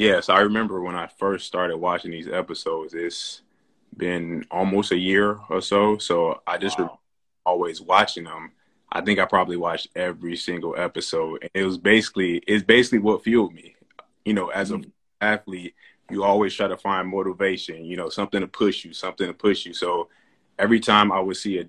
Yes, I remember when I first started watching these episodes. It's been almost a year or so, so I just wow. always watching them. I think I probably watched every single episode. And it was basically it's basically what fueled me. You know, as mm-hmm. an athlete, you always try to find motivation, you know, something to push you, something to push you. So every time I would see a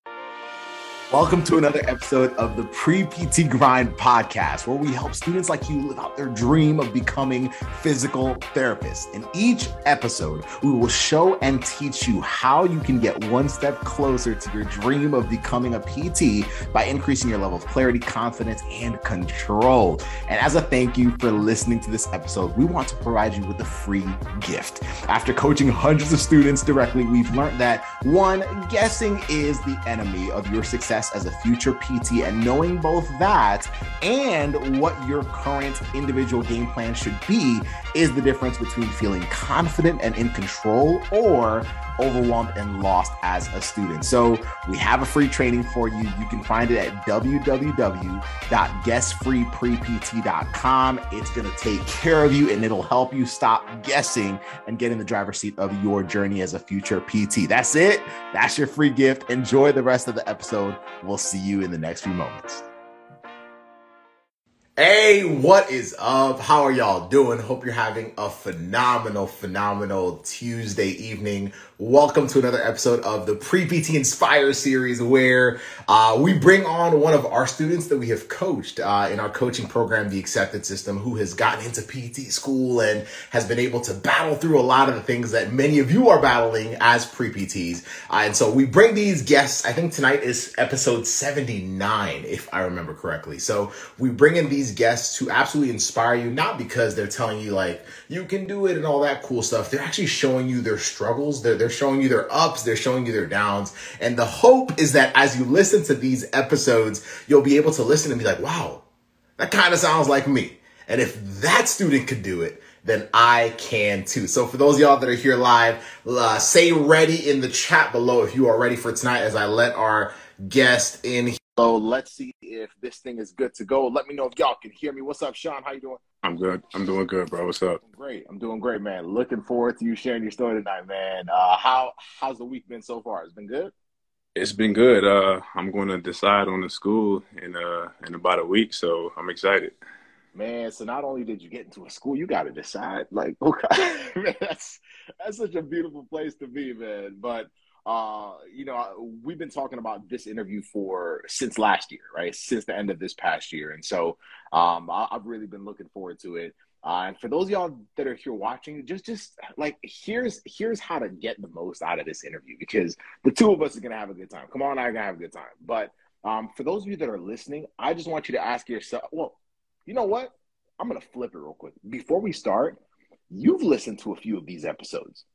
Welcome to another episode of the Pre PT Grind podcast, where we help students like you live out their dream of becoming physical therapists. In each episode, we will show and teach you how you can get one step closer to your dream of becoming a PT by increasing your level of clarity, confidence, and control. And as a thank you for listening to this episode, we want to provide you with a free gift. After coaching hundreds of students directly, we've learned that one, guessing is the enemy of your success success as a future PT and knowing both that and what your current individual game plan should be is the difference between feeling confident and in control or overwhelmed and lost as a student. So we have a free training for you. You can find it at www.guessfreeprept.com. It's going to take care of you and it'll help you stop guessing and get in the driver's seat of your journey as a future PT. That's it. That's your free gift. Enjoy the rest of the episode. We'll see you in the next few moments. Hey, what is up? How are y'all doing? Hope you're having a phenomenal, phenomenal Tuesday evening. Welcome to another episode of the Pre PT Inspire series, where uh, we bring on one of our students that we have coached uh, in our coaching program, the Accepted System, who has gotten into PT school and has been able to battle through a lot of the things that many of you are battling as pre PTs. Uh, and so we bring these guests. I think tonight is episode 79, if I remember correctly. So we bring in these guests to absolutely inspire you, not because they're telling you like you can do it and all that cool stuff. They're actually showing you their struggles. They're, they're showing you their ups, they're showing you their downs. And the hope is that as you listen to these episodes, you'll be able to listen and be like, wow, that kind of sounds like me. And if that student could do it, then I can too. So for those y'all that are here live, uh, say ready in the chat below if you are ready for tonight as I let our guest in. So let's see if this thing is good to go. Let me know if y'all can hear me. What's up, Sean? How you doing? I'm good. I'm doing good, bro. What's up? Great. I'm doing great, man. Looking forward to you sharing your story tonight, man. Uh, how how's the week been so far? It's been good. It's been good. Uh, I'm going to decide on the school in uh in about a week, so I'm excited. Man, so not only did you get into a school, you got to decide. Like, okay, man, that's that's such a beautiful place to be, man. But uh, you know, we've been talking about this interview for since last year, right? Since the end of this past year, and so um, I, have really been looking forward to it. Uh, and for those y'all that are here watching, just just like here's here's how to get the most out of this interview because the two of us are gonna have a good time. Come on, I'm gonna have a good time. But um, for those of you that are listening, I just want you to ask yourself. Well, you know what? I'm gonna flip it real quick before we start. You've listened to a few of these episodes,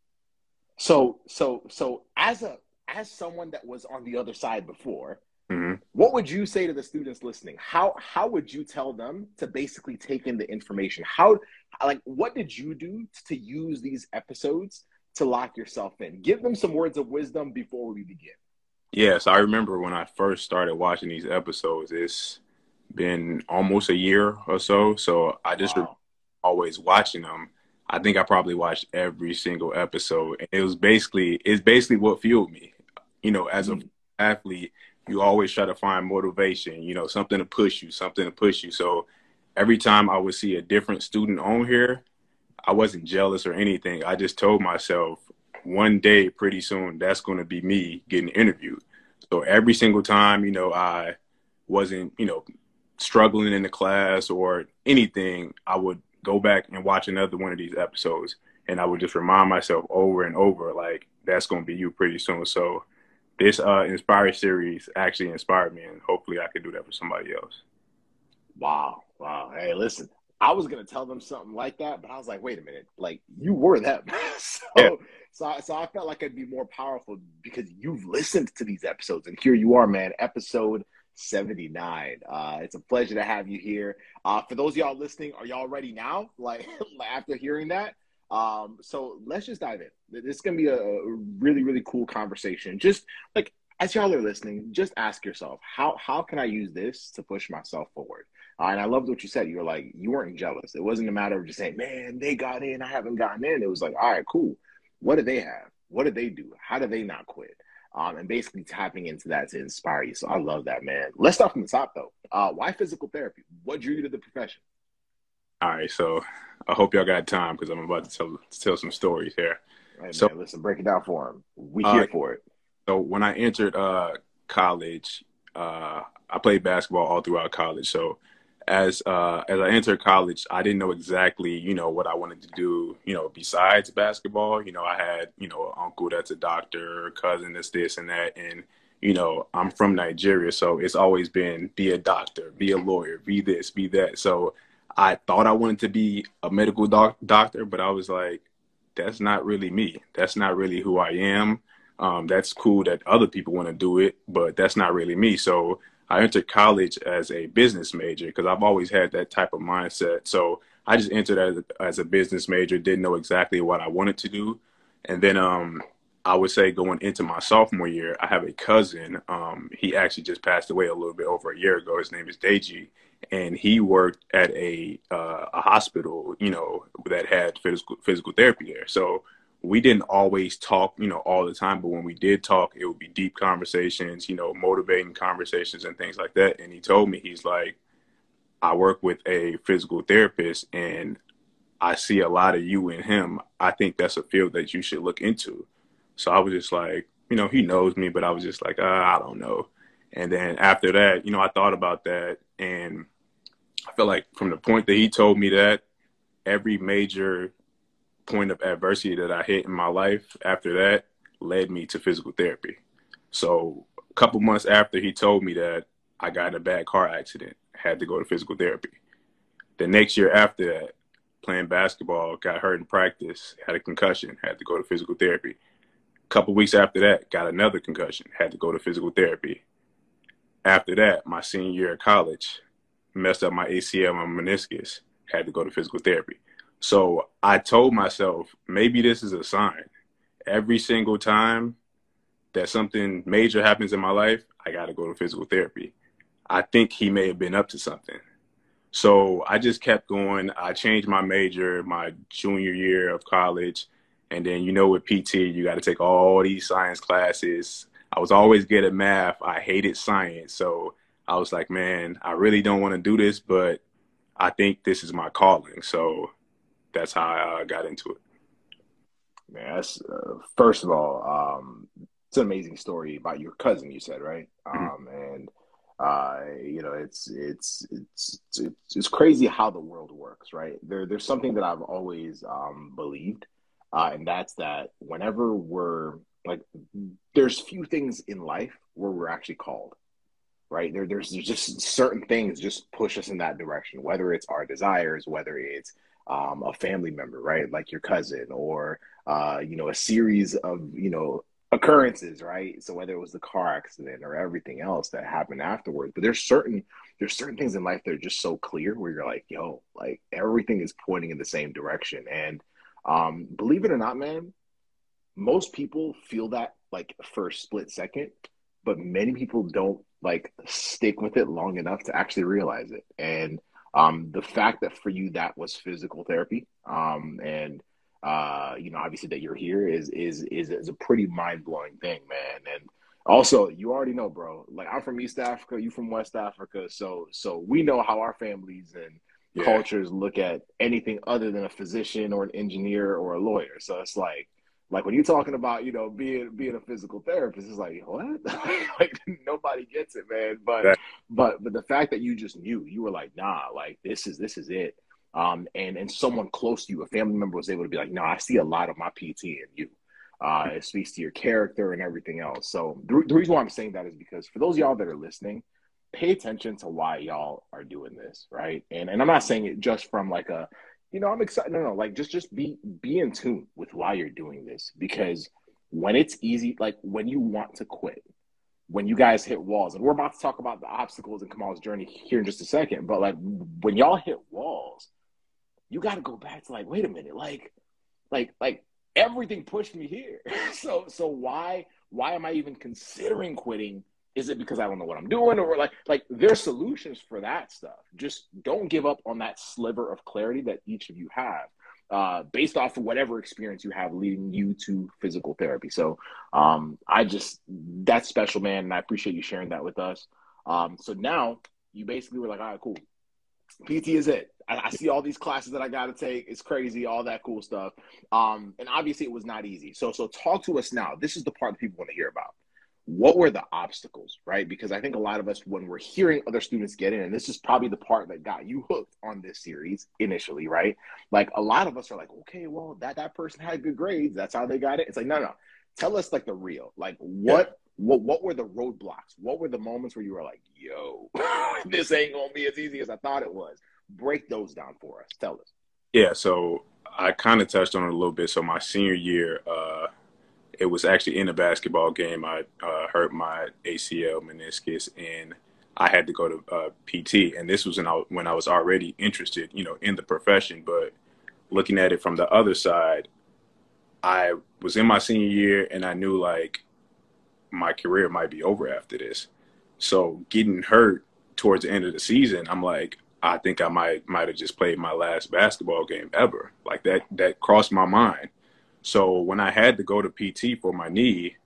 so so so as a as someone that was on the other side before, Mm-hmm. What would you say to the students listening? How how would you tell them to basically take in the information? How like what did you do to use these episodes to lock yourself in? Give them some words of wisdom before we begin. Yes, I remember when I first started watching these episodes. It's been almost a year or so, so I just wow. always watching them. I think I probably watched every single episode, and it was basically it's basically what fueled me. You know, as mm-hmm. an athlete, you always try to find motivation, you know, something to push you, something to push you. So every time I would see a different student on here, I wasn't jealous or anything. I just told myself one day, pretty soon, that's going to be me getting interviewed. So every single time, you know, I wasn't, you know, struggling in the class or anything, I would go back and watch another one of these episodes and I would just remind myself over and over, like, that's going to be you pretty soon. So this uh Inspire series actually inspired me, and hopefully I can do that for somebody else. Wow, wow. Hey, listen, I was gonna tell them something like that, but I was like, wait a minute, like you were them. so, yeah. so, I, so I felt like I'd be more powerful because you've listened to these episodes, and here you are, man, episode 79. Uh, it's a pleasure to have you here. Uh, for those y'all listening, are y'all ready now? Like after hearing that? Um, so let's just dive in. This is gonna be a really, really cool conversation. Just like as y'all are listening, just ask yourself, how how can I use this to push myself forward? Uh, and I loved what you said. You were like, you weren't jealous. It wasn't a matter of just saying, man, they got in, I haven't gotten in. It was like, all right, cool. What do they have? What did they do? How did they not quit? Um, and basically tapping into that to inspire you. So I love that, man. Let's start from the top though. Uh, why physical therapy? What drew you to the profession? All right, so I hope y'all got time because I'm about to tell tell some stories here. Right, so man, listen, break it down for him. We uh, here for it. So when I entered uh, college, uh, I played basketball all throughout college. So as uh, as I entered college, I didn't know exactly, you know, what I wanted to do, you know, besides basketball. You know, I had, you know, an uncle that's a doctor, cousin that's this and that, and you know, I'm from Nigeria, so it's always been be a doctor, be a lawyer, be this, be that. So I thought I wanted to be a medical doc- doctor, but I was like, that's not really me. That's not really who I am. Um, that's cool that other people want to do it, but that's not really me. So I entered college as a business major because I've always had that type of mindset. So I just entered as a, as a business major, didn't know exactly what I wanted to do. And then um, I would say going into my sophomore year, I have a cousin. Um, he actually just passed away a little bit over a year ago. His name is Deji, and he worked at a uh, a hospital, you know, that had physical physical therapy there. So we didn't always talk, you know, all the time, but when we did talk, it would be deep conversations, you know, motivating conversations and things like that. And he told me, he's like, I work with a physical therapist and I see a lot of you in him. I think that's a field that you should look into. So I was just like, you know, he knows me, but I was just like, uh, I don't know. And then after that, you know, I thought about that and I feel like from the point that he told me that, every major point of adversity that I hit in my life after that led me to physical therapy. So a couple months after he told me that, I got in a bad car accident, had to go to physical therapy. The next year after that, playing basketball, got hurt in practice, had a concussion, had to go to physical therapy. A couple weeks after that, got another concussion, had to go to physical therapy. After that, my senior year of college, messed up my ACL, my meniscus, had to go to physical therapy. So I told myself, maybe this is a sign. Every single time that something major happens in my life, I got to go to physical therapy. I think he may have been up to something. So I just kept going. I changed my major my junior year of college. And then, you know, with PT, you got to take all these science classes. I was always good at math. I hated science. So I was like, man, I really don't want to do this, but I think this is my calling. So that's how I uh, got into it. Man, that's uh, first of all, um, it's an amazing story about your cousin. You said right, mm-hmm. um, and uh, you know, it's, it's it's it's it's crazy how the world works, right? There there's something that I've always um, believed, uh, and that's that whenever we're like, there's few things in life where we're actually called right? There, there's, there's just certain things just push us in that direction, whether it's our desires, whether it's um, a family member, right? Like your cousin or, uh, you know, a series of, you know, occurrences, right? So whether it was the car accident or everything else that happened afterwards, but there's certain, there's certain things in life that are just so clear where you're like, yo, like everything is pointing in the same direction. And um, believe it or not, man, most people feel that like for a split second, but many people don't like stick with it long enough to actually realize it. And um, the fact that for you that was physical therapy, um, and uh, you know, obviously that you're here is is is, is a pretty mind blowing thing, man. And also, you already know, bro. Like I'm from East Africa, you from West Africa, so so we know how our families and yeah. cultures look at anything other than a physician or an engineer or a lawyer. So it's like like when you're talking about you know being being a physical therapist it's like what? Like nobody gets it man. But but but the fact that you just knew you were like nah like this is this is it. Um and and someone close to you a family member was able to be like no i see a lot of my pt in you. Uh it speaks to your character and everything else. So the, the reason why i'm saying that is because for those y'all that are listening pay attention to why y'all are doing this right? And and i'm not saying it just from like a you know, I'm excited. No, no, like just just be be in tune with why you're doing this because when it's easy, like when you want to quit, when you guys hit walls, and we're about to talk about the obstacles in Kamal's journey here in just a second, but like when y'all hit walls, you got to go back to like, wait a minute, like, like, like everything pushed me here. so, so why, why am I even considering quitting Is it because I don't know what I'm doing, or like like there's solutions for that stuff. Just don't give up on that sliver of clarity that each of you have uh, based off of whatever experience you have leading you to physical therapy. So um, I just that's special, man, and I appreciate you sharing that with us. Um, so now you basically were like, all right, cool. PT is it. I, I see all these classes that I got to take. It's crazy, all that cool stuff. Um, and obviously, it was not easy. So, so talk to us now. This is the part that people want to hear about what were the obstacles, right? Because I think a lot of us, when we're hearing other students get in, and this is probably the part that got you hooked on this series initially, right? Like a lot of us are like, okay, well, that that person had good grades, that's how they got it. It's like, no, no, tell us like the real, like what. Yeah. What what were the roadblocks? What were the moments where you were like, "Yo, this ain't gonna be as easy as I thought it was"? Break those down for us. Tell us. Yeah, so I kind of touched on it a little bit. So my senior year, uh, it was actually in a basketball game. I uh, hurt my ACL meniscus, and I had to go to uh, PT. And this was when I, when I was already interested, you know, in the profession. But looking at it from the other side, I was in my senior year, and I knew like my career might be over after this. So getting hurt towards the end of the season, I'm like, I think I might might have just played my last basketball game ever. Like that that crossed my mind. So when I had to go to PT for my knee,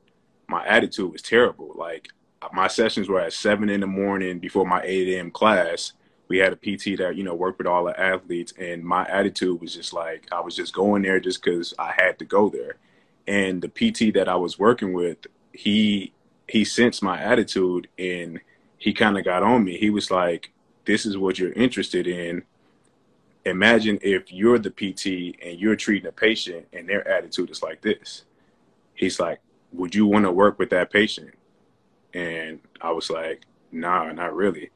my attitude was terrible. Like my sessions were at seven in the morning before my 8 a.m. class. We had a PT that, you know, worked with all the athletes. And my attitude was just like, I was just going there just because I had to go there. And the PT that I was working with, he, he sensed my attitude and he kind of got on me. He was like, this is what you're interested in imagine if you're the PT and you're treating a patient and their attitude is like this. He's like, Would you want to work with that patient? And I was like, Nah, not really.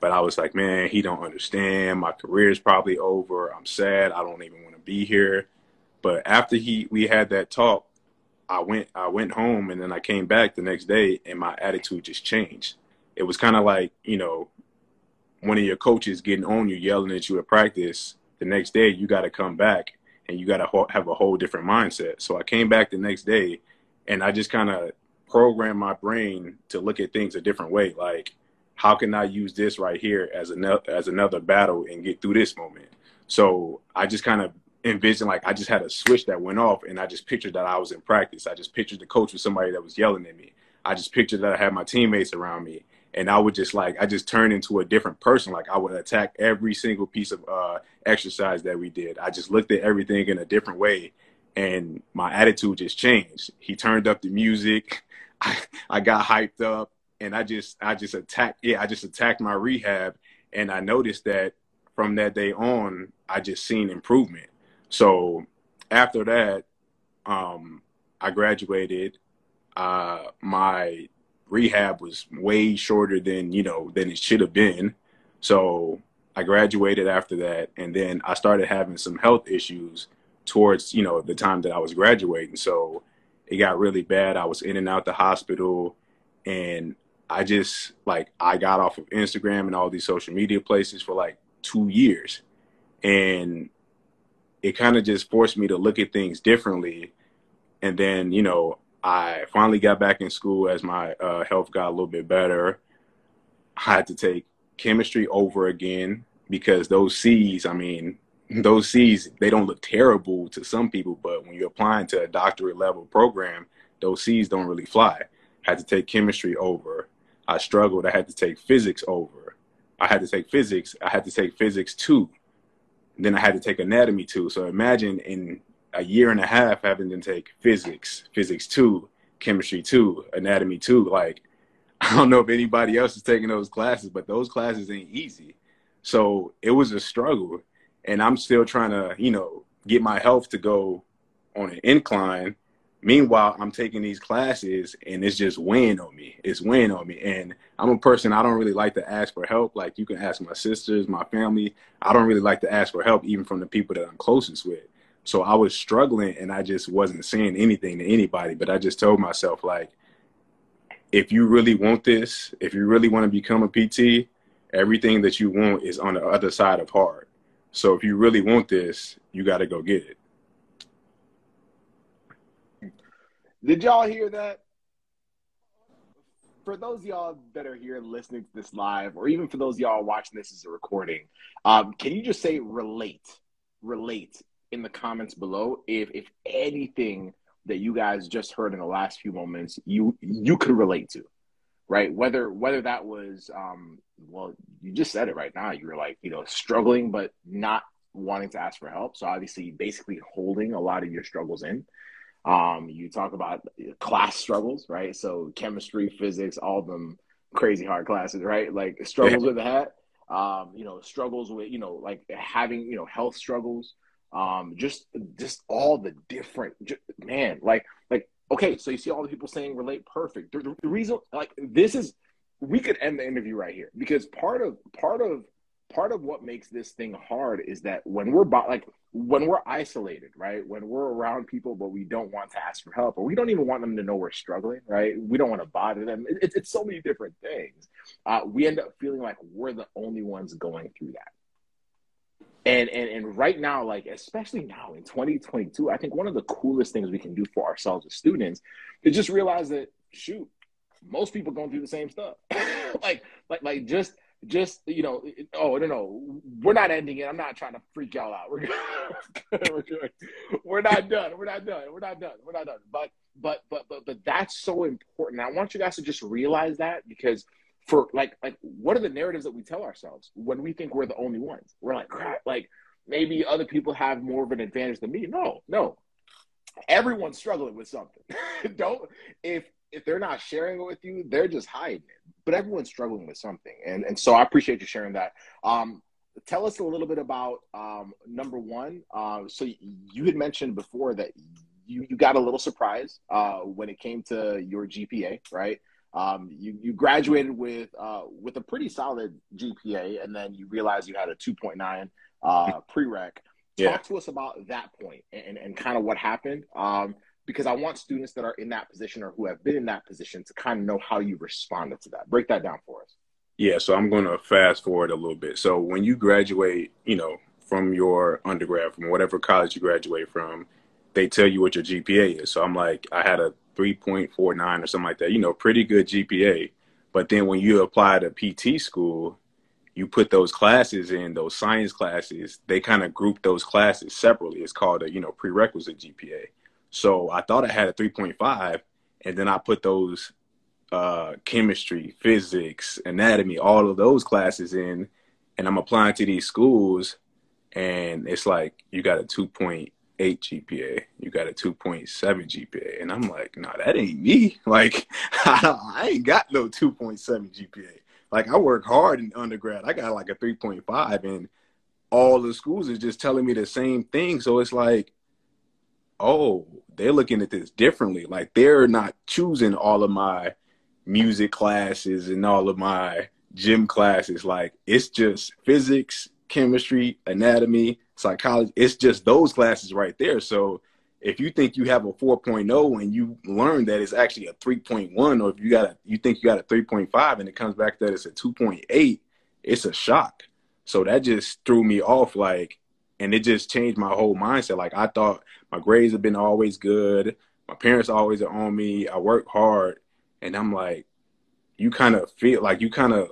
But I was like, Man, he don't understand. My career is probably over. I'm sad. I don't even want to be here. But after he we had that talk, I went I went home and then I came back the next day and my attitude just changed. It was kind of like, you know, one of your coaches getting on you, yelling at you at practice, the next day you got to come back and you got to have a whole different mindset. So I came back the next day and I just kind of programmed my brain to look at things a different way. Like, how can I use this right here as another as another battle and get through this moment? So I just kind of envisioned like I just had a switch that went off and I just pictured that I was in practice. I just pictured the coach with somebody that was yelling at me. I just pictured that I had my teammates around me and I would just like I just turned into a different person. Like I would attack every single piece of uh, exercise that we did. I just looked at everything in a different way, and my attitude just changed. He turned up the music. I, I got hyped up, and I just I just attacked. Yeah, I just attacked my rehab, and I noticed that from that day on, I just seen improvement. So after that, um, I graduated. Uh, my rehab was way shorter than you know than it should have been. So I graduated after that, and then I started having some health issues towards you know the time that I was graduating. So it got really bad. I was in and out the hospital, and I just like I got off of Instagram and all these social media places for like two years, and it kind of just forced me to look at things differently. And then you know I finally got back in school as my uh, health got a little bit better. I had to take chemistry over again because those C's, I mean, those C's, they don't look terrible to some people, but when you're applying to a doctorate level program, those C's don't really fly. I had to take chemistry over. I struggled. I had to take physics over. I had to take physics. I had to take physics two. Then I had to take anatomy two. So imagine in a year and a half having to take physics, physics two, chemistry two, anatomy two. Like, I don't know if anybody else is taking those classes, but those classes ain't easy. So it was a struggle. And I'm still trying to, you know, get my health to go on an incline. Meanwhile, I'm taking these classes and it's just weighing on me. It's weighing on me. And I'm a person, I don't really like to ask for help. Like you can ask my sisters, my family. I don't really like to ask for help, even from the people that I'm closest with. So I was struggling and I just wasn't saying anything to anybody, but I just told myself like if you really want this, if you really want to become a PT, everything that you want is on the other side of hard. So if you really want this, you got to go get it. Did y'all hear that? for those y'all that are here listening to this live, or even for those y'all watching this as a recording, um, can you just say relate, relate in the comments below if if anything that you guys just heard in the last few moments you you could relate to, right? Whether whether that was um, well, you just said it right now. You were like you know struggling but not wanting to ask for help. So obviously, basically holding a lot of your struggles in. Um, you talk about class struggles, right? So chemistry, physics, all of them crazy hard classes, right? Like struggles with that. Um, you know, struggles with, you know, like having, you know, health struggles. Um, just just all the different just, man, like like okay, so you see all the people saying relate perfect. The, the, the reason like this is we could end the interview right here because part of part of part of what makes this thing hard is that when we're like when we're isolated right? When we're around people but we don't want to ask for help or we don't even want them to know we're struggling right? We don't want to bother them. It, it's so many different things. Uh, we end up feeling like we're the only ones going through that and, and and right now like especially now in 2022 i think one of the coolest things we can do for ourselves as students is just realize that shoot most people going through the same stuff like like like just just you know, oh no, no, we're not ending it. I'm not trying to freak y'all out. We're we're, not done. We're not done. We're not done. We're not done. But but but but but that's so important. I want you guys to just realize that because for like like what are the narratives that we tell ourselves when we think we're the only ones? We're like crap. Like maybe other people have more of an advantage than me. No, no. Everyone's struggling with something. Don't if if they're not sharing it with you, they're just hiding it. But everyone's struggling with something, and and so I appreciate you sharing that. Um, tell us a little bit about um, number one. Uh, so you had mentioned before that you you got a little surprise uh, when it came to your GPA, right? Um, you you graduated with uh, with a pretty solid GPA, and then you realized you had a two point nine uh, prereq. Talk yeah. to us about that point and, and kind of what happened. Um, because I want students that are in that position or who have been in that position to kind of know how you responded to that. Break that down for us. Yeah, so I'm going to fast forward a little bit. So when you graduate, you know, from your undergrad, from whatever college you graduate from, they tell you what your GPA is. So I'm like, I had a 3.49 or something like that, you know, pretty good GPA. But then when you apply to PT school, you put those classes in, those science classes, they kind of group those classes separately. It's called a, you know, prerequisite GPA. So I thought I had a 3.5, and then I put those uh, chemistry, physics, anatomy, all of those classes in, and I'm applying to these schools, and it's like you got a 2.8 GPA, you got a 2.7 GPA, and I'm like, no, nah, that ain't me. Like, I ain't got no 2.7 GPA. Like, I work hard in undergrad. I got like a 3.5, and all the schools are just telling me the same thing. So it's like, oh, they're looking at this differently. Like they're not choosing all of my music classes and all of my gym classes. Like it's just physics, chemistry, anatomy, psychology. It's just those classes right there. So if you think you have a 4.0 and you learn that it's actually a 3.1, or if you got a, you think you got a 3.5 and it comes back that it's a 2.8, it's a shock. So that just threw me off. Like and it just changed my whole mindset. Like I thought my grades have been always good. My parents always are on me. I work hard, and I'm like, you kind of feel like you kind of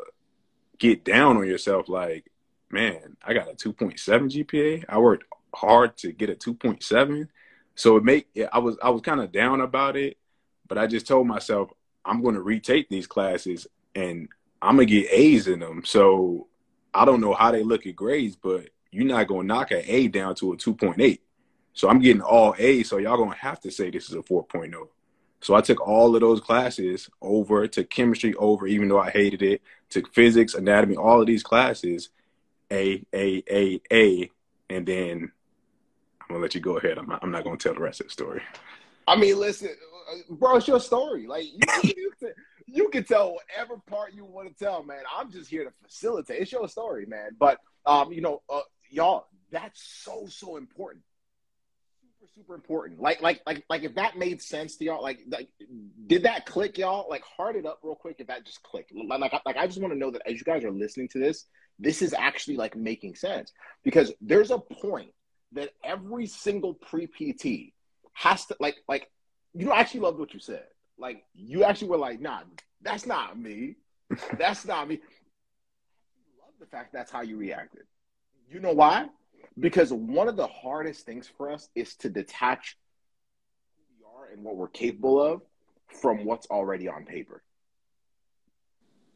get down on yourself. Like, man, I got a 2.7 GPA. I worked hard to get a 2.7, so it make I was I was kind of down about it, but I just told myself I'm going to retake these classes and I'm gonna get A's in them. So I don't know how they look at grades, but you're not gonna knock an A down to a 2.8. So I'm getting all A's, so y'all gonna have to say this is a 4.0. So I took all of those classes over to chemistry over, even though I hated it, took physics, anatomy, all of these classes, A, A, A, A, and then I'm gonna let you go ahead. I'm not, I'm not gonna tell the rest of the story. I mean, listen, bro, it's your story. Like you, you, can, you can tell whatever part you want to tell, man. I'm just here to facilitate. It's your story, man. But um, you know, uh, y'all, that's so so important. Super super important. Like like like like if that made sense to y'all, like like did that click, y'all? Like heart it up real quick if that just clicked. Like, like I just want to know that as you guys are listening to this, this is actually like making sense because there's a point that every single pre PT has to like like you know, actually loved what you said. Like you actually were like, nah, That's not me. That's not me. I love the fact that's how you reacted. You know why? Because one of the hardest things for us is to detach who we are and what we're capable of from what's already on paper.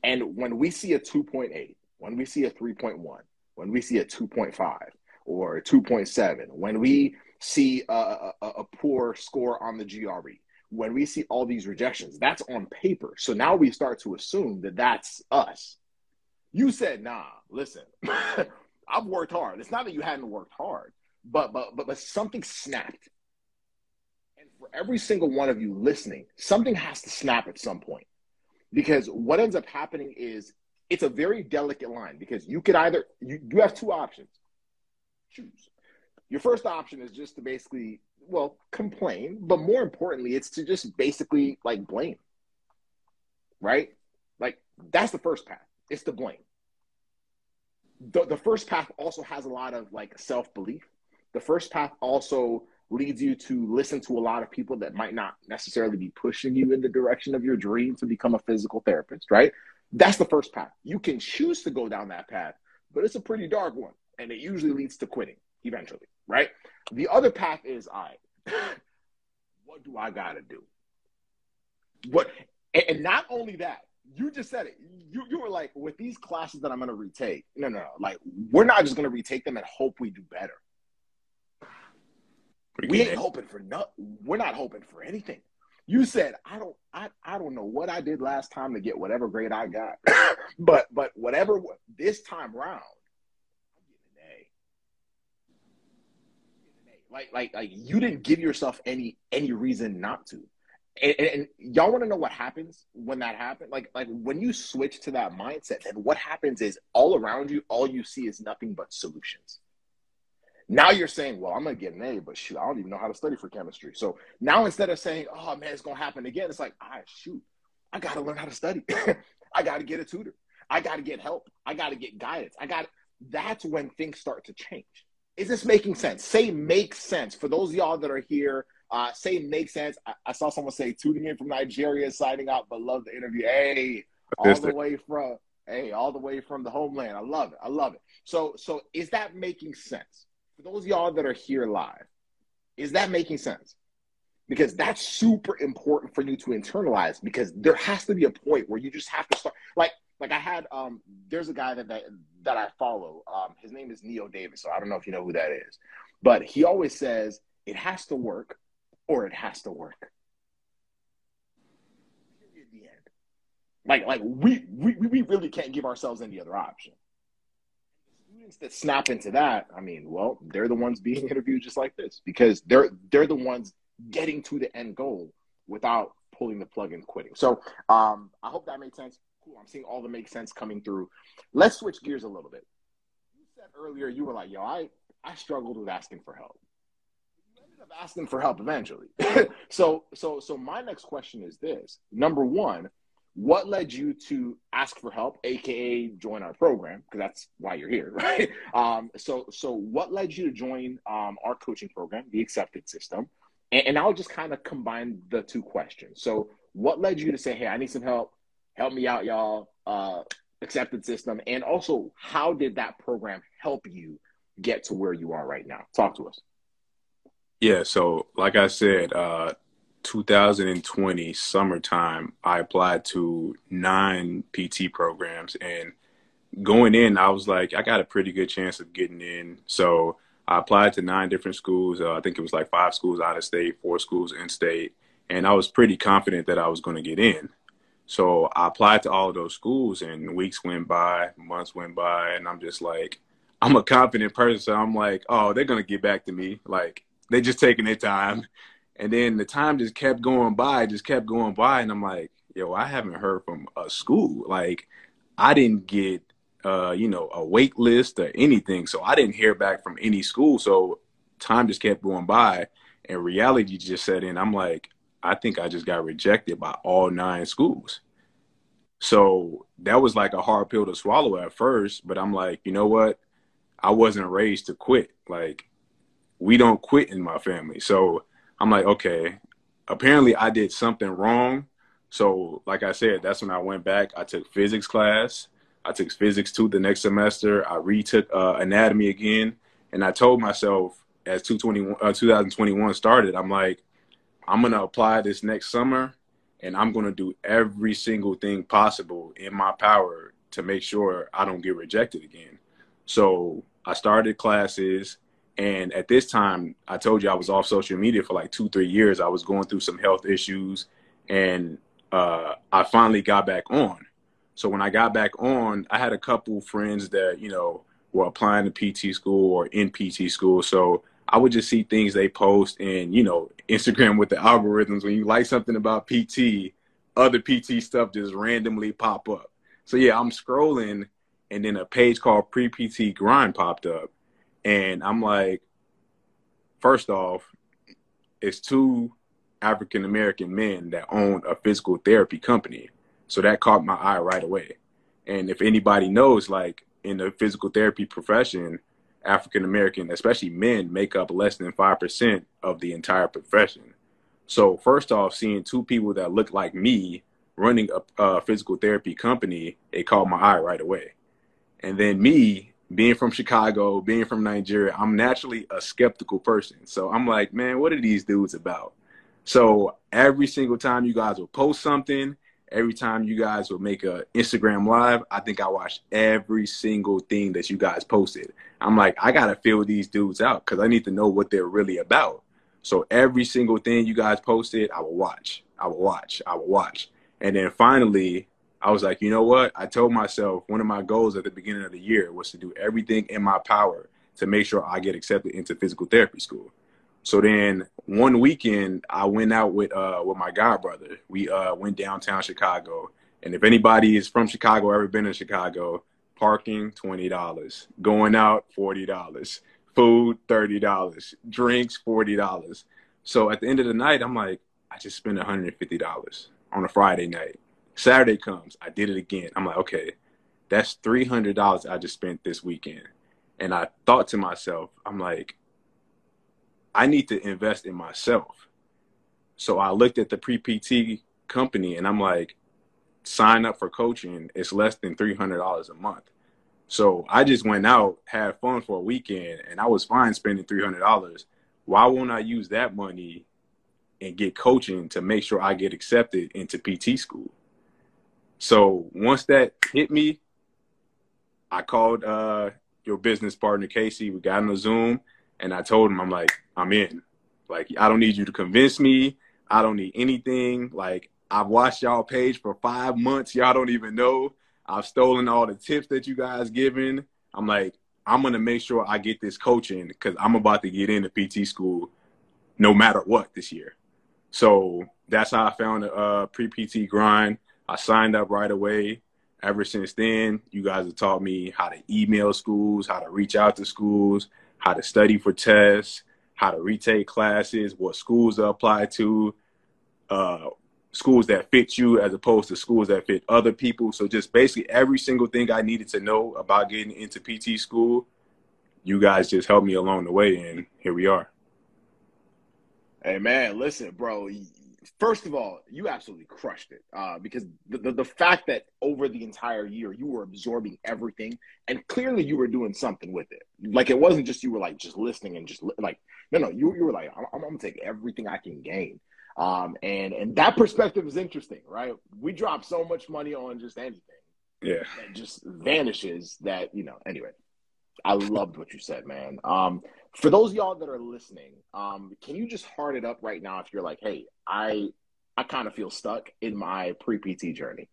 And when we see a 2.8, when we see a 3.1, when we see a 2.5 or a 2.7, when we see a, a, a, poor score on the GRE, when we see all these rejections, that's on paper. So now we start to assume that that's us. You said, nah, listen, I've worked hard. It's not that you hadn't worked hard, but but but but something snapped. And for every single one of you listening, something has to snap at some point. Because what ends up happening is it's a very delicate line because you could either you, you have two options. Choose. Your first option is just to basically, well, complain, but more importantly, it's to just basically like blame. Right? Like that's the first path. It's to blame the, the first path also has a lot of like self belief. The first path also leads you to listen to a lot of people that might not necessarily be pushing you in the direction of your dream to become a physical therapist, right? That's the first path. You can choose to go down that path, but it's a pretty dark one. And it usually leads to quitting eventually, right? The other path is I, what do I got to do? What, and not only that, you just said it. You you were like, with these classes that I'm going to retake. No, no, no. Like, we're not just going to retake them and hope we do better. We ain't eh? hoping for no. We're not hoping for anything. You said I don't. I I don't know what I did last time to get whatever grade I got, but but whatever this time round, I'm getting an A. Like like like you didn't give yourself any any reason not to and, and y'all want to know what happens when that happens? Like, like when you switch to that mindset, then what happens is all around you, all you see is nothing but solutions. Now you're saying, well, I'm gonna get an A, but shoot, I don't even know how to study for chemistry. So now instead of saying, oh man, it's gonna happen again, it's like, ah, shoot, I gotta learn how to study. I gotta get a tutor. I gotta get help. I gotta get guidance. I got. That's when things start to change. Is this making sense? Say makes sense for those y'all that are here uh, say makes sense. I, I, saw someone say tuning in from Nigeria, signing out, but love the interview. Hey, all the way from hey, all the way from the homeland. I love it. I love it. So, so is that making sense for those y'all that are here live? Is that making sense? Because that's super important for you to internalize. Because there has to be a point where you just have to start. Like, like I had um, there's a guy that that, that I follow. Um, his name is Neo Davis. So I don't know if you know who that is, but he always says it has to work or it has to work. Like, like we, we, we really can't give ourselves any other option. That snap into that, I mean, well, they're the ones being interviewed just like this because they're they're the ones getting to the end goal without pulling the plug and quitting. So um, I hope that made sense. Cool. I'm seeing all the make sense coming through. Let's switch gears a little bit. You said earlier you were like, yo, I I struggled with asking for help of asking for help eventually. so, so, so my next question is this: Number one, what led you to ask for help, aka join our program? Because that's why you're here, right? Um, so, so what led you to join um, our coaching program, the Accepted System? And, and I'll just kind of combine the two questions. So, what led you to say, "Hey, I need some help. Help me out, y'all." Uh, accepted system, and also how did that program help you get to where you are right now? Talk to us. Yeah, so like I said, uh, 2020 summertime, I applied to nine PT programs, and going in, I was like, I got a pretty good chance of getting in. So I applied to nine different schools. Uh, I think it was like five schools out of state, four schools in state, and I was pretty confident that I was going to get in. So I applied to all of those schools, and weeks went by, months went by, and I'm just like, I'm a confident person. So I'm like, oh, they're going to get back to me. Like, they're just taking their time. And then the time just kept going by, just kept going by. And I'm like, yo, I haven't heard from a school. Like, I didn't get, uh, you know, a wait list or anything. So I didn't hear back from any school. So time just kept going by and reality just set in. I'm like, I think I just got rejected by all nine schools. So that was like a hard pill to swallow at first. But I'm like, you know what? I wasn't raised to quit. Like, we don't quit in my family. So I'm like, okay, apparently I did something wrong. So, like I said, that's when I went back. I took physics class. I took physics two the next semester. I retook uh, anatomy again, and I told myself as 221, uh, 2021 started, I'm like, I'm gonna apply this next summer, and I'm gonna do every single thing possible in my power to make sure I don't get rejected again. So I started classes. And at this time, I told you I was off social media for like two, three years. I was going through some health issues, and uh, I finally got back on. So when I got back on, I had a couple friends that you know were applying to PT school or in PT school. So I would just see things they post, and you know, Instagram with the algorithms. When you like something about PT, other PT stuff just randomly pop up. So yeah, I'm scrolling, and then a page called Pre PT Grind popped up, and I'm like, first off, it's two African American men that own a physical therapy company. So that caught my eye right away. And if anybody knows, like in the physical therapy profession, African American, especially men, make up less than 5% of the entire profession. So, first off, seeing two people that look like me running a, a physical therapy company, it caught my eye right away. And then me being from Chicago, being from Nigeria, I'm naturally a skeptical person. So I'm like, man, what are these dudes about? So every single time you guys will post something, every time you guys will make a Instagram live, I think I watched every single thing that you guys posted. I'm like, I gotta feel these dudes out because I need to know what they're really about. So every single thing you guys posted, I will watch. I will watch. I will watch. And then finally, I was like, you know what? I told myself one of my goals at the beginning of the year was to do everything in my power to make sure I get accepted into physical therapy school. So then one weekend I went out with uh with my god brother. We uh went downtown Chicago. And if anybody is from Chicago, ever been in Chicago, parking twenty dollars, going out forty dollars, food thirty dollars, drinks forty dollars. So at the end of the night, I'm like, I just spent one hundred and fifty dollars on a Friday night. Saturday comes, I did it again. I'm like, okay, that's three hundred dollars I just spent this weekend. And I thought to myself, I'm like, I need to invest in myself. So I looked at the pre PT company and I'm like, sign up for coaching. It's less than three hundred dollars a month. So I just went out, had fun for a weekend, and I was fine spending three hundred dollars. Why won't I use that money and get coaching to make sure I get accepted into PT school? So once that hit me, I called uh, your business partner Casey. We got on a Zoom, and I told him, I'm like, I'm in. Like, I don't need you to convince me. I don't need anything. Like, I've watched y'all page for five months. Y'all don't even know. I've stolen all the tips that you guys given. I'm like, I'm gonna make sure I get this coaching because I'm about to get into PT school, no matter what this year. So that's how I found a uh, pre PT grind. I signed up right away. Ever since then, you guys have taught me how to email schools, how to reach out to schools, how to study for tests, how to retake classes, what schools to apply to, uh, schools that fit you as opposed to schools that fit other people. So just basically every single thing I needed to know about getting into PT school, you guys just helped me along the way, and here we are. Hey man, listen, bro first of all, you absolutely crushed it uh, because the, the, the fact that over the entire year you were absorbing everything and clearly you were doing something with it. Like it wasn't just you were like just listening and just like no no you you were like I'm, I'm gonna take everything I can gain. Um, and and that perspective is interesting, right? We drop so much money on just anything, yeah, that just vanishes. That you know. Anyway, I loved what you said, man. Um, for those y'all that are listening, um, can you just hard it up right now if you're like, hey, I I kind of feel stuck in my pre PT journey.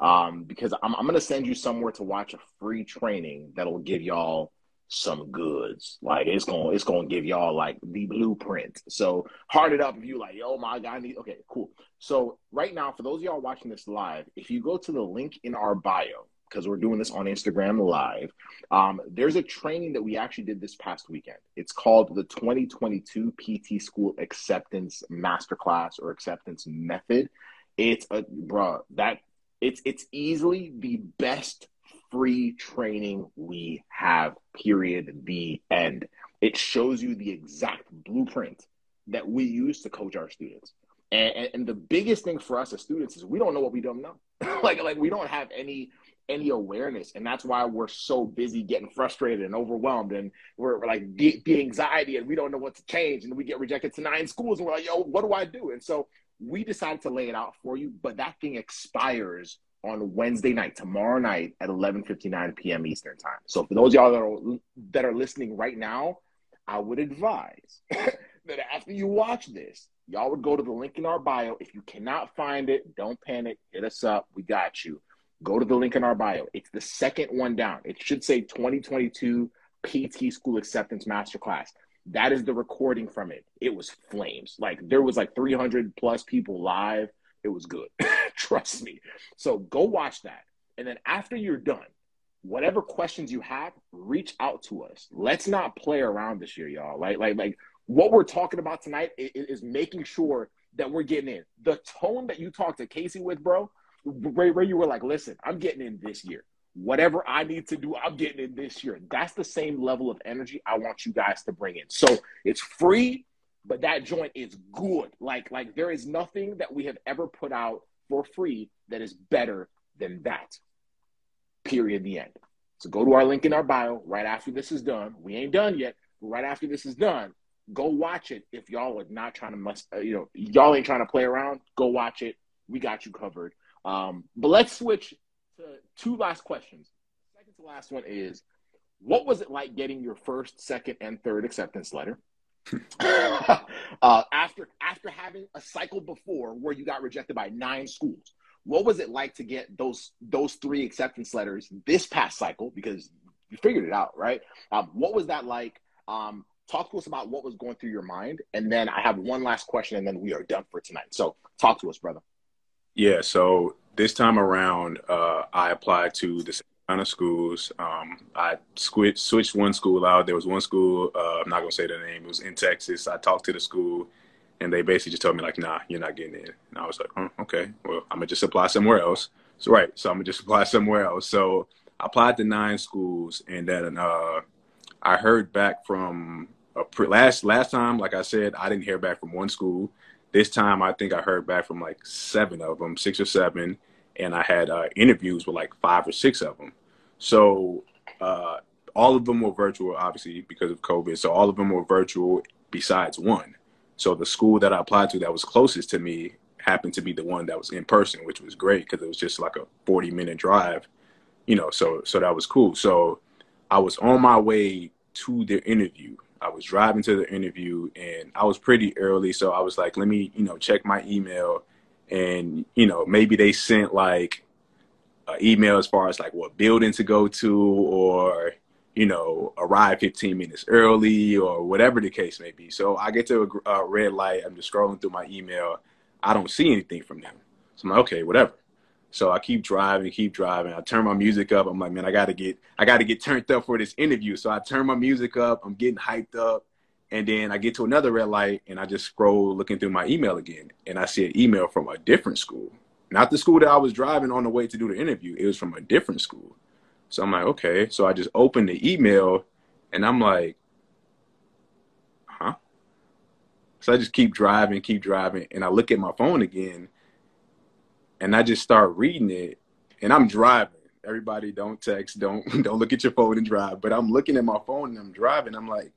Um, because I'm I'm gonna send you somewhere to watch a free training that'll give y'all some goods. Like it's gonna it's gonna give y'all like the blueprint. So hard it up if you like, oh my god, I need okay, cool. So right now, for those y'all watching this live, if you go to the link in our bio, because we're doing this on Instagram Live. Um, there's a training that we actually did this past weekend. It's called the 2022 PT School Acceptance Masterclass or Acceptance Method. It's a bro that it's it's easily the best free training we have. Period. The end. It shows you the exact blueprint that we use to coach our students And, and, the biggest thing for us as students is we don't know what we don't know. like like we don't have any any awareness, and that's why we're so busy getting frustrated and overwhelmed, and we're, we're like the, the anxiety, and we don't know what to change, and we get rejected to nine schools, and we're like, yo, what do I do? And so we decided to lay it out for you, but that thing expires on Wednesday night, tomorrow night at 11:59 p.m. Eastern time. So for those y'all that are that are listening right now, I would advise that after you watch this, y'all would go to the link in our bio. If you cannot find it, don't panic. Hit us up. We got you. Go to the link in our bio. It's the second one down. It should say 2022 PT School Acceptance Masterclass. That is the recording from it. It was flames. Like there was like 300 plus people live. It was good. Trust me. So go watch that. And then after you're done, whatever questions you have, reach out to us. Let's not play around this year, y'all. Like, like, like what we're talking about tonight is, is making sure that we're getting in. The tone that you talked to Casey with, bro, where, where you were like, listen, I'm getting in this year. Whatever I need to do, I'm getting in this year. That's the same level of energy I want you guys to bring in. So it's free, but that joint is good. Like, like there is nothing that we have ever put out for free that is better than that. Period. The end. So go to our link in our bio right after this is done. We ain't done yet. right after this is done, go watch it. If y'all are not trying to must, uh, you know, y'all ain't trying to play around, go watch it. We got you covered. Um, but let's switch to two last questions. Second to last one is what was it like getting your first, second, and third acceptance letter? uh, after after having a cycle before where you got rejected by nine schools, what was it like to get those those three acceptance letters this past cycle? Because you figured it out, right? Um, what was that like? Um, talk to us about what was going through your mind, and then I have one last question, and then we are done for tonight. So, talk to us, brother. Yeah, so this time around, uh, I applied to the same kind of schools. Um, I switched, switched one school out. There was one school, uh, I'm not going to say the name, it was in Texas. I talked to the school, and they basically just told me, like, nah, you're not getting in. And I was like, oh, okay, well, I'm going to just apply somewhere else. So, right, so I'm going to just apply somewhere else. So I applied to nine schools, and then uh, I heard back from pre- last last time, like I said, I didn't hear back from one school. This time, I think I heard back from like seven of them, six or seven, and I had uh, interviews with like five or six of them. So uh, all of them were virtual, obviously because of COVID. So all of them were virtual, besides one. So the school that I applied to that was closest to me happened to be the one that was in person, which was great because it was just like a forty minute drive. You know, so so that was cool. So I was on my way to the interview I was driving to the interview and I was pretty early, so I was like, let me, you know, check my email, and you know, maybe they sent like an email as far as like what building to go to, or you know, arrive 15 minutes early, or whatever the case may be. So I get to a, a uh, red light. I'm just scrolling through my email. I don't see anything from them. So I'm like, okay, whatever. So I keep driving, keep driving. I turn my music up. I'm like, man, I gotta get, I gotta get turned up for this interview. So I turn my music up. I'm getting hyped up, and then I get to another red light, and I just scroll looking through my email again, and I see an email from a different school, not the school that I was driving on the way to do the interview. It was from a different school. So I'm like, okay. So I just open the email, and I'm like, huh? So I just keep driving, keep driving, and I look at my phone again and I just start reading it, and I'm driving. Everybody, don't text, don't don't look at your phone and drive. But I'm looking at my phone and I'm driving. I'm like,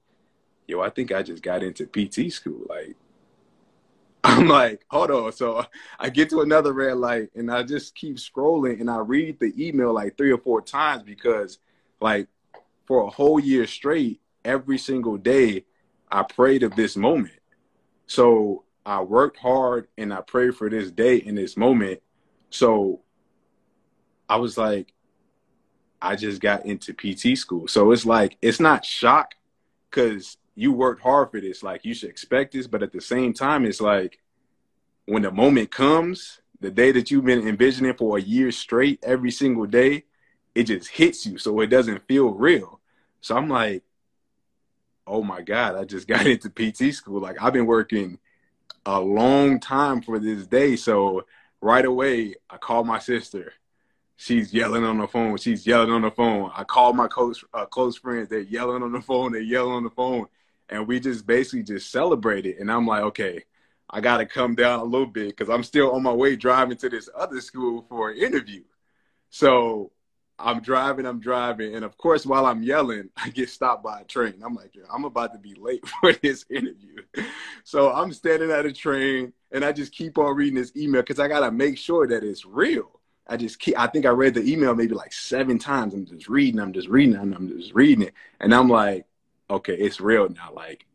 yo, I think I just got into PT school. Like, I'm like, hold on. So I get to another red light and I just keep scrolling and I read the email like three or four times because, like, for a whole year straight, every single day, I prayed of this moment. So I worked hard and I prayed for this day and this moment so I was like, I just got into PT school. So it's like, it's not shock because you worked hard for this. Like, you should expect this. But at the same time, it's like, when the moment comes, the day that you've been envisioning for a year straight, every single day, it just hits you. So it doesn't feel real. So I'm like, oh my God, I just got into PT school. Like, I've been working a long time for this day. So right away, I call my sister. She's yelling on the phone. She's yelling on the phone. I call my close uh, close friends. They're yelling on the phone. They're yelling on the phone, and we just basically just celebrate it. And I'm like, okay, I got to come down a little bit because I'm still on my way driving to this other school for an interview. So I'm driving, I'm driving, and of course, while I'm yelling, I get stopped by a train. I'm like, I'm about to be late for this interview. So I'm standing at a train, and I just keep on reading this email because I gotta make sure that it's real. I just keep. I think I read the email maybe like seven times. I'm just reading, I'm just reading, I'm just reading it, and I'm like, okay, it's real now. Like,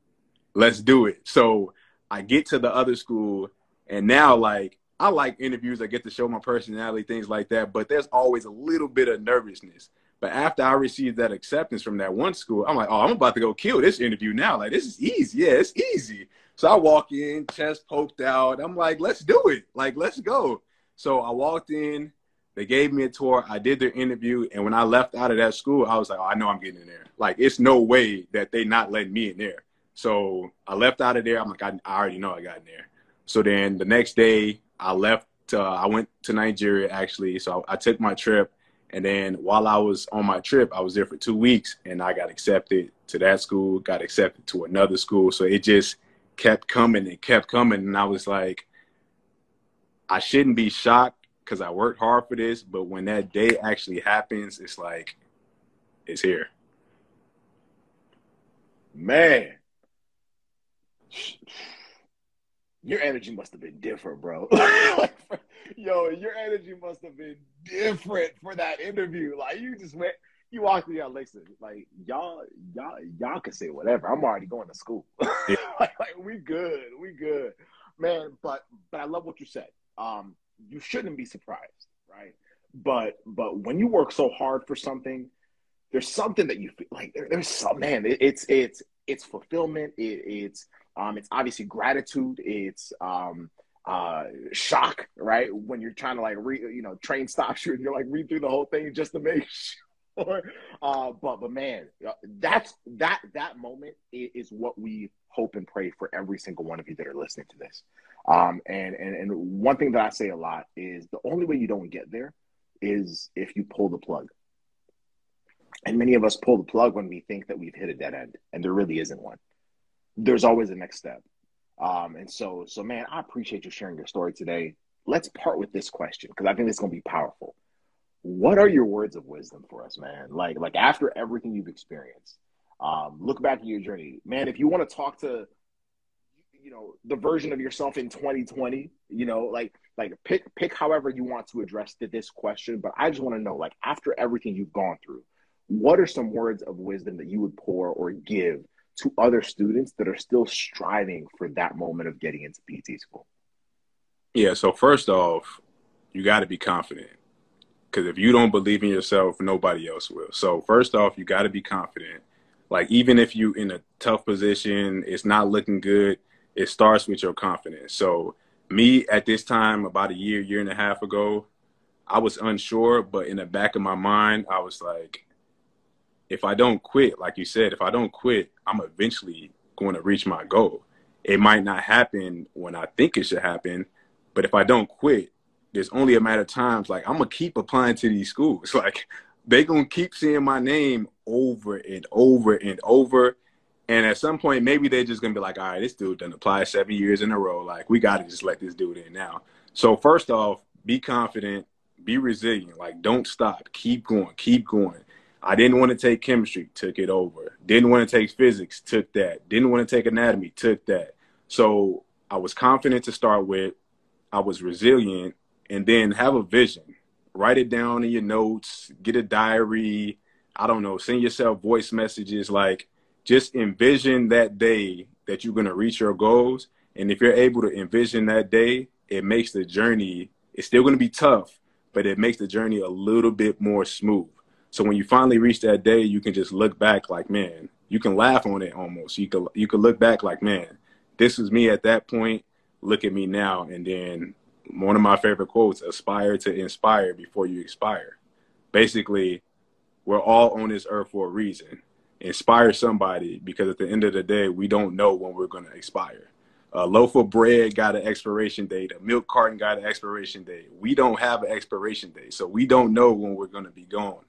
let's do it. So I get to the other school, and now like I like interviews. I get to show my personality, things like that. But there's always a little bit of nervousness. But after I received that acceptance from that one school, I'm like, oh, I'm about to go kill this interview now. Like, this is easy. Yeah, it's easy. So I walk in, chest poked out. I'm like, let's do it. Like, let's go. So I walked in. They gave me a tour. I did their interview. And when I left out of that school, I was like, oh, I know I'm getting in there. Like, it's no way that they not letting me in there. So I left out of there. I'm like, I, I already know I got in there. So then the next day, I left. Uh, I went to Nigeria actually, so I, I, took my trip, and then while I was on my trip, I was there for two weeks, and I got accepted to that school, got accepted to another school. So it just kept coming and kept coming, and I was like, I shouldn't be shocked because I worked hard for this, but when that day actually happens, it's like, it's here. Man your energy must have been different, bro. like, yo, your energy must have been different for that interview. Like you just went, you walked in, y'all listen, like y'all, y'all, y'all can say whatever. I'm already going to school. like, like, we good, we good, man. But but I love what you said. Um, you shouldn't be surprised, right? But but when you work so hard for something, there's something that you feel like there, there's some man. It, it's it's it's fulfillment. It, it's um, it's obviously gratitude. It's um, uh, shock, right? When you're trying to like re, you know, train stops you and you're like read through the whole thing just to make sure. Uh, but but man, uh, that's that that moment is what we hope and pray for every single one of you that are listening to this. Um, and and and one thing that I say a lot is the only way you don't get there is if you pull the plug. And many of us pull the plug when we think that we've hit a dead end, and there really isn't one there's always a next step. Um, and so, so man, I appreciate you sharing your story today. Let's part with this question because I think it's going to be powerful. What are your words of wisdom for us, man? Like, like after everything you've experienced, um, look back at your journey, man. If you want to talk to, you know, the version of yourself in 2020, you know, like, like pick, pick however you want to address this question. But I just want to know, like, after everything you've gone through, what are some words of wisdom that you would pour or give to other students that are still striving for that moment of getting into PT school? Yeah, so first off, you got to be confident because if you don't believe in yourself, nobody else will. So first off, you got to be confident. Like even if you in a tough position, it's not looking good. It starts with your confidence. So me at this time, about a year, year and a half ago, I was unsure, but in the back of my mind, I was like, if I don't quit, like you said, if I don't quit, I'm eventually going to reach my goal. It might not happen when I think it should happen, but if I don't quit, there's only a matter of times. Like I'm gonna keep applying to these schools. Like they gonna keep seeing my name over and over and over. And at some point, maybe they're just gonna be like, all right, this dude done apply seven years in a row. Like we gotta just let this dude in now. So first off, be confident, be resilient. Like don't stop, keep going, keep going. I didn't want to take chemistry, took it over. Didn't want to take physics, took that. Didn't want to take anatomy, took that. So I was confident to start with. I was resilient and then have a vision. Write it down in your notes, get a diary. I don't know, send yourself voice messages. Like just envision that day that you're going to reach your goals. And if you're able to envision that day, it makes the journey, it's still going to be tough, but it makes the journey a little bit more smooth. So when you finally reach that day, you can just look back like, man, you can laugh on it almost. You could you could look back like, man, this was me at that point. Look at me now. And then one of my favorite quotes: "Aspire to inspire before you expire." Basically, we're all on this earth for a reason. Inspire somebody because at the end of the day, we don't know when we're going to expire. A loaf of bread got an expiration date. A milk carton got an expiration date. We don't have an expiration date, so we don't know when we're going to be gone.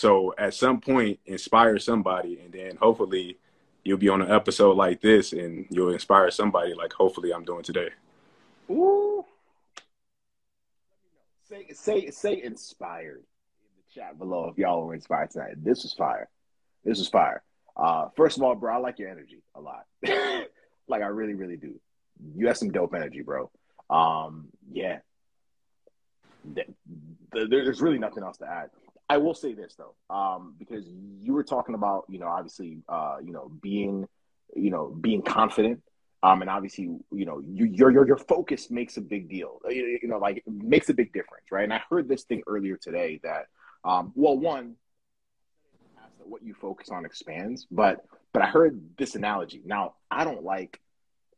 So at some point, inspire somebody, and then hopefully you'll be on an episode like this and you'll inspire somebody like hopefully I'm doing today. Ooh. Say say say inspired in the chat below if y'all were inspired tonight. This was fire. This was fire. Uh, first of all, bro, I like your energy a lot. like I really, really do. You have some dope energy, bro. Um, yeah. There's really nothing else to add. I will say this though, um, because you were talking about, you know, obviously, uh, you know, being, you know, being confident, um, and obviously, you know, you, your your your focus makes a big deal. You, you know, like makes a big difference, right? And I heard this thing earlier today that, um, well, one, what you focus on expands, but but I heard this analogy. Now, I don't like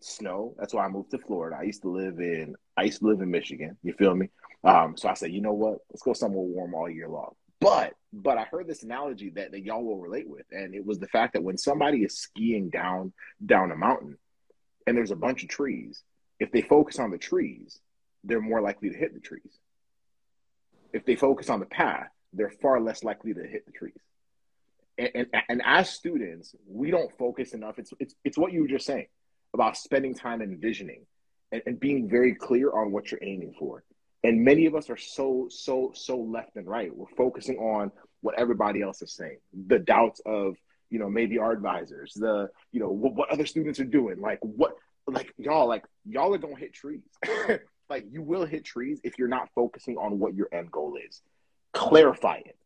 snow. That's why I moved to Florida. I used to live in I used to live in Michigan. You feel me? Um, so I said, you know what? Let's go somewhere warm all year long. But but I heard this analogy that, that y'all will relate with, and it was the fact that when somebody is skiing down down a mountain and there's a bunch of trees, if they focus on the trees, they're more likely to hit the trees. If they focus on the path, they're far less likely to hit the trees. And, and, and as students, we don't focus enough. It's, it's, it's what you were just saying about spending time envisioning and, and being very clear on what you're aiming for. And many of us are so, so, so left and right. We're focusing on what everybody else is saying, the doubts of, you know, maybe our advisors, the, you know, what, what other students are doing. Like, what, like, y'all, like, y'all are to hit trees. like, you will hit trees if you're not focusing on what your end goal is. Clarify it,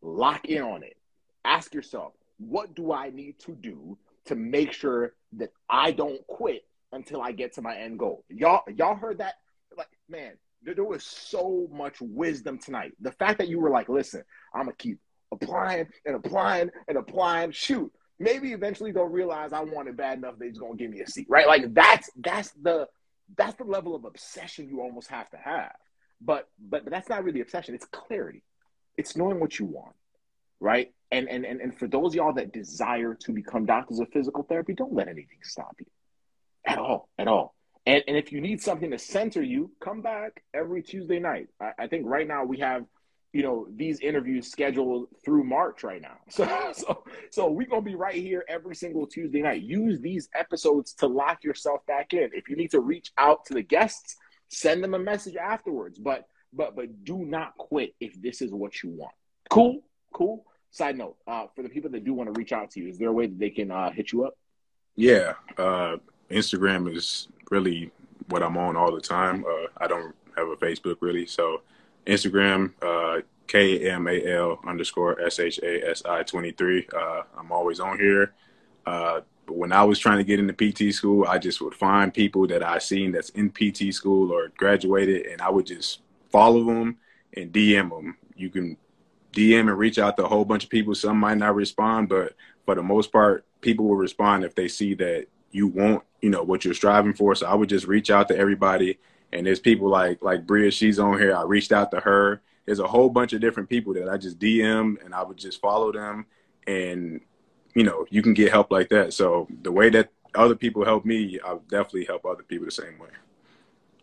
lock in on it. Ask yourself, what do I need to do to make sure that I don't quit until I get to my end goal? Y'all, y'all heard that? Like, man, there was so much wisdom tonight. The fact that you were like, listen, I'm gonna keep applying and applying and applying. Shoot, maybe eventually they'll realize I want it bad enough they're gonna give me a seat, right? Like that's that's the that's the level of obsession you almost have to have. But but, but that's not really obsession, it's clarity. It's knowing what you want, right? And and and, and for those y'all that desire to become doctors of physical therapy, don't let anything stop you. At all, at all. And, and if you need something to center you, come back every Tuesday night. I, I think right now we have, you know, these interviews scheduled through March right now. So so so we're gonna be right here every single Tuesday night. Use these episodes to lock yourself back in. If you need to reach out to the guests, send them a message afterwards. But but but do not quit if this is what you want. Cool, cool. Side note, uh, for the people that do want to reach out to you, is there a way that they can uh, hit you up? Yeah, uh, Instagram is really what I'm on all the time. Uh, I don't have a Facebook really, so Instagram uh, K M A L underscore S H A S I twenty three. Uh, I'm always on here. Uh, but when I was trying to get into PT school, I just would find people that I seen that's in PT school or graduated, and I would just follow them and DM them. You can DM and reach out to a whole bunch of people. Some might not respond, but for the most part, people will respond if they see that you want, you know, what you're striving for. So I would just reach out to everybody. And there's people like like Bria, she's on here. I reached out to her. There's a whole bunch of different people that I just DM and I would just follow them. And, you know, you can get help like that. So the way that other people help me, I'll definitely help other people the same way.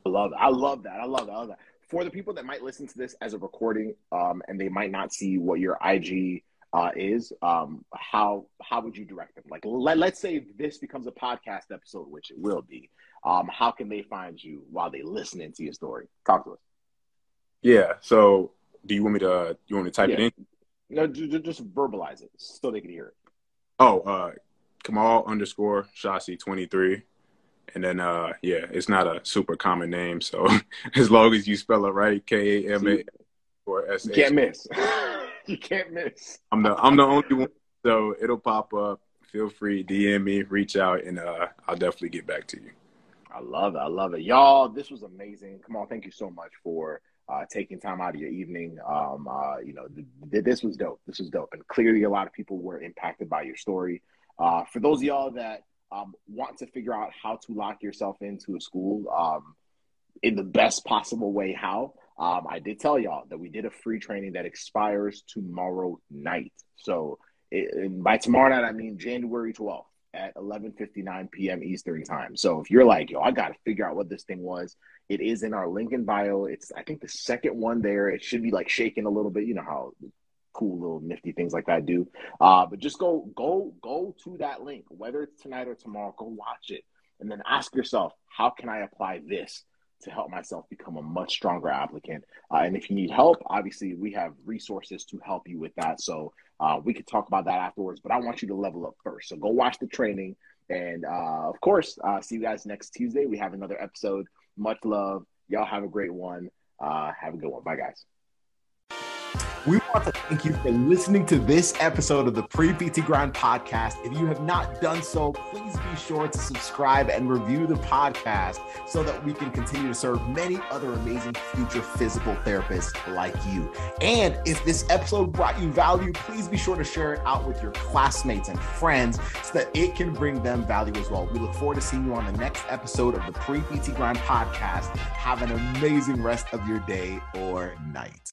I. I love that. I love that. I love that. For the people that might listen to this as a recording um, and they might not see what your IG uh, is, um, how how would you direct them? Like, let, let's say this becomes a podcast episode, which it will be. Um, how can they find you while they listening to your story? Talk to us. Yeah. So, do you want me to? You want me to type Yeah. it in? No, just, just verbalize it so they can hear it. Oh, uh, Kamal underscore Shasi twenty three, and then uh, yeah, it's not a super common name, so as long as you spell it right, K A M A or S can't miss. you can't miss. I'm the I'm the only one, so it'll pop up. Feel free, DM me, reach out, and uh, I'll definitely get back to you. I love it. I love it. Y'all, this was amazing. Come on, thank you so much for uh, taking time out of your evening. Um, uh, you know, th- th- this was dope. This was dope. And clearly, a lot of people were impacted by your story. Uh, for those of y'all that um, want to figure out how to lock yourself into a school um, in the best possible way, how? Um, I did tell y'all that we did a free training that expires tomorrow night. So it, by tomorrow night, I mean January 12th at 11:59 p.m. Eastern time. So if you're like, yo, I got to figure out what this thing was, it is in our link in bio. It's I think the second one there. It should be like shaking a little bit. You know how cool little nifty things like that do. Uh, but just go go go to that link, whether it's tonight or tomorrow. Go watch it, and then ask yourself, how can I apply this to help myself become a much stronger applicant? Uh, and if you need help, obviously we have resources to help you with that. So uh, we could talk about that afterwards. But I want you to level up first. So go watch the training, and uh, of course, uh, see you guys next Tuesday. We have another episode. Much love. Y'all have a great one. Uh, have a good one. Bye, guys. We want to thank you for listening to this episode of the Pre PT Grind podcast. If you have not done so, please be sure to subscribe and review the podcast so that we can continue to serve many other amazing future physical therapists like you. And if this episode brought you value, please be sure to share it out with your classmates and friends so that it can bring them value as well. We look forward to seeing you on the next episode of the Pre PT Grind podcast. Have an amazing rest of your day or night.